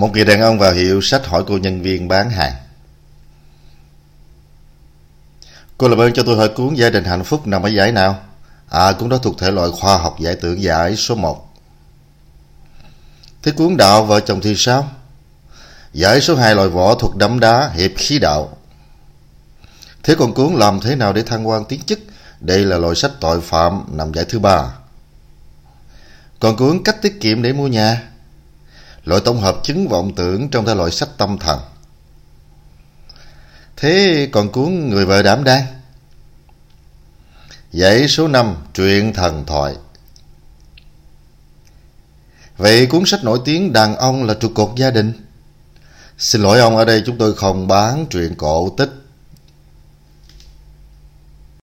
Một người đàn ông vào hiệu sách hỏi cô nhân viên bán hàng. Cô làm ơn cho tôi hỏi cuốn Gia đình hạnh phúc nằm ở giải nào? À, cuốn đó thuộc thể loại khoa học giải tưởng giải số 1. Thế cuốn đạo vợ chồng thì sao? Giải số 2 loại võ thuộc đấm đá hiệp khí đạo. Thế còn cuốn làm thế nào để thăng quan tiến chức? Đây là loại sách tội phạm nằm giải thứ ba. Còn cuốn cách tiết kiệm để mua nhà. Loại tổng hợp chứng vọng tưởng trong thể loại sách tâm thần. Thế còn cuốn người vợ đảm đang? Dãy số 5 Truyện thần thoại Vậy cuốn sách nổi tiếng Đàn ông là trụ cột gia đình Xin lỗi ông, ở đây chúng tôi không bán truyện cổ tích